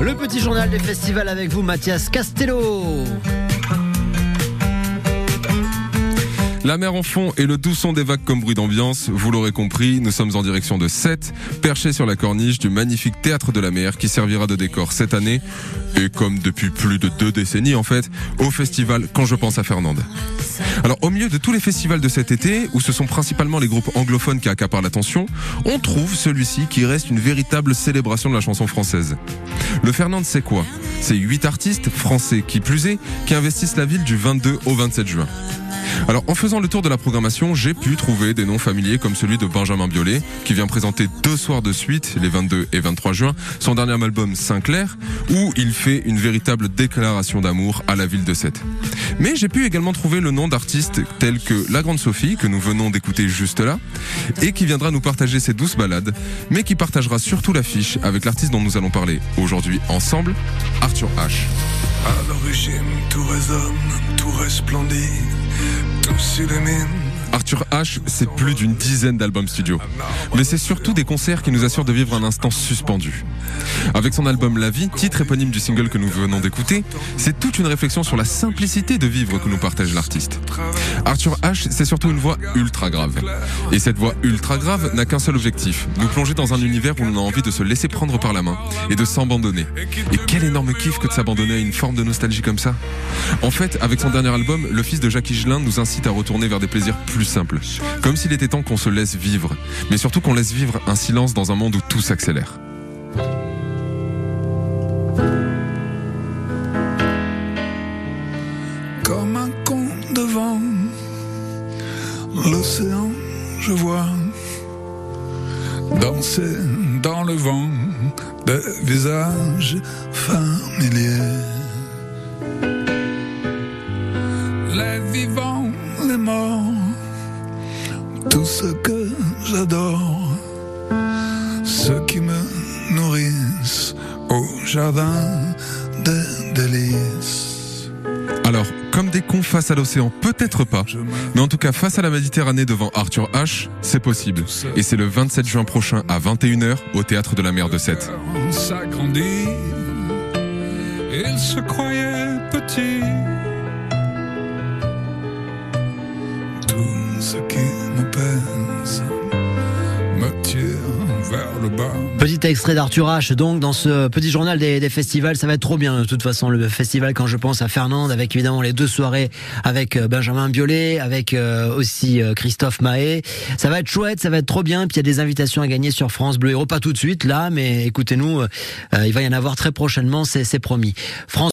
Le petit journal des festivals avec vous, Mathias Castello. La mer en fond et le doux son des vagues comme bruit d'ambiance, vous l'aurez compris, nous sommes en direction de Sète, perché sur la corniche du magnifique théâtre de la mer qui servira de décor cette année, et comme depuis plus de deux décennies en fait, au festival Quand je pense à Fernande. Alors au milieu de tous les festivals de cet été, où ce sont principalement les groupes anglophones qui accaparent l'attention, on trouve celui-ci qui reste une véritable célébration de la chanson française. Le Fernande c'est quoi? C'est huit artistes français qui plus est, qui investissent la ville du 22 au 27 juin. Alors en faisant le tour de la programmation, j'ai pu trouver des noms familiers comme celui de Benjamin Biolay, qui vient présenter deux soirs de suite, les 22 et 23 juin, son dernier album Sinclair, où il fait une véritable déclaration d'amour à la ville de Sète. Mais j'ai pu également trouver le nom d'artistes tels que La Grande Sophie, que nous venons d'écouter juste là, et qui viendra nous partager ses douces balades, mais qui partagera surtout l'affiche avec l'artiste dont nous allons parler aujourd'hui ensemble, Arthur H. tout s'illumine. Arthur H, c'est plus d'une dizaine d'albums studio. Mais c'est surtout des concerts qui nous assurent de vivre un instant suspendu. Avec son album La vie, titre éponyme du single que nous venons d'écouter, c'est toute une réflexion sur la simplicité de vivre que nous partage l'artiste. Arthur H, c'est surtout une voix ultra grave. Et cette voix ultra grave n'a qu'un seul objectif, nous plonger dans un univers où on a envie de se laisser prendre par la main et de s'abandonner. Et quel énorme kiff que de s'abandonner à une forme de nostalgie comme ça. En fait, avec son dernier album, le fils de Jacques Higelin nous incite à retourner vers des plaisirs plus Comme s'il était temps qu'on se laisse vivre, mais surtout qu'on laisse vivre un silence dans un monde où tout s'accélère. Comme un con devant l'océan, je vois danser dans le vent des visages familiers. Les vivants, les morts, tout ce que j'adore, ceux qui me nourrissent au jardin des délices. Alors, comme des cons face à l'océan, peut-être pas. Mais en tout cas, face à la Méditerranée devant Arthur H, c'est possible. Et c'est le 27 juin prochain à 21h au Théâtre de la Mer de Sète. On s'agrandit, il se croyait petit. Ce qui me pèse me tire vers le bas. Petit extrait d'Arthur H, donc, dans ce petit journal des, festivals. Ça va être trop bien, de toute façon, le festival, quand je pense à Fernande, avec évidemment les deux soirées avec euh, Benjamin Biolay, avec euh, aussi euh, Christophe Mahé. Ça va être chouette, ça va être trop bien. Puis il y a des invitations à gagner sur France Bleu Héros, pas tout de suite, là, mais écoutez-nous, il va y en avoir très prochainement, c'est promis. France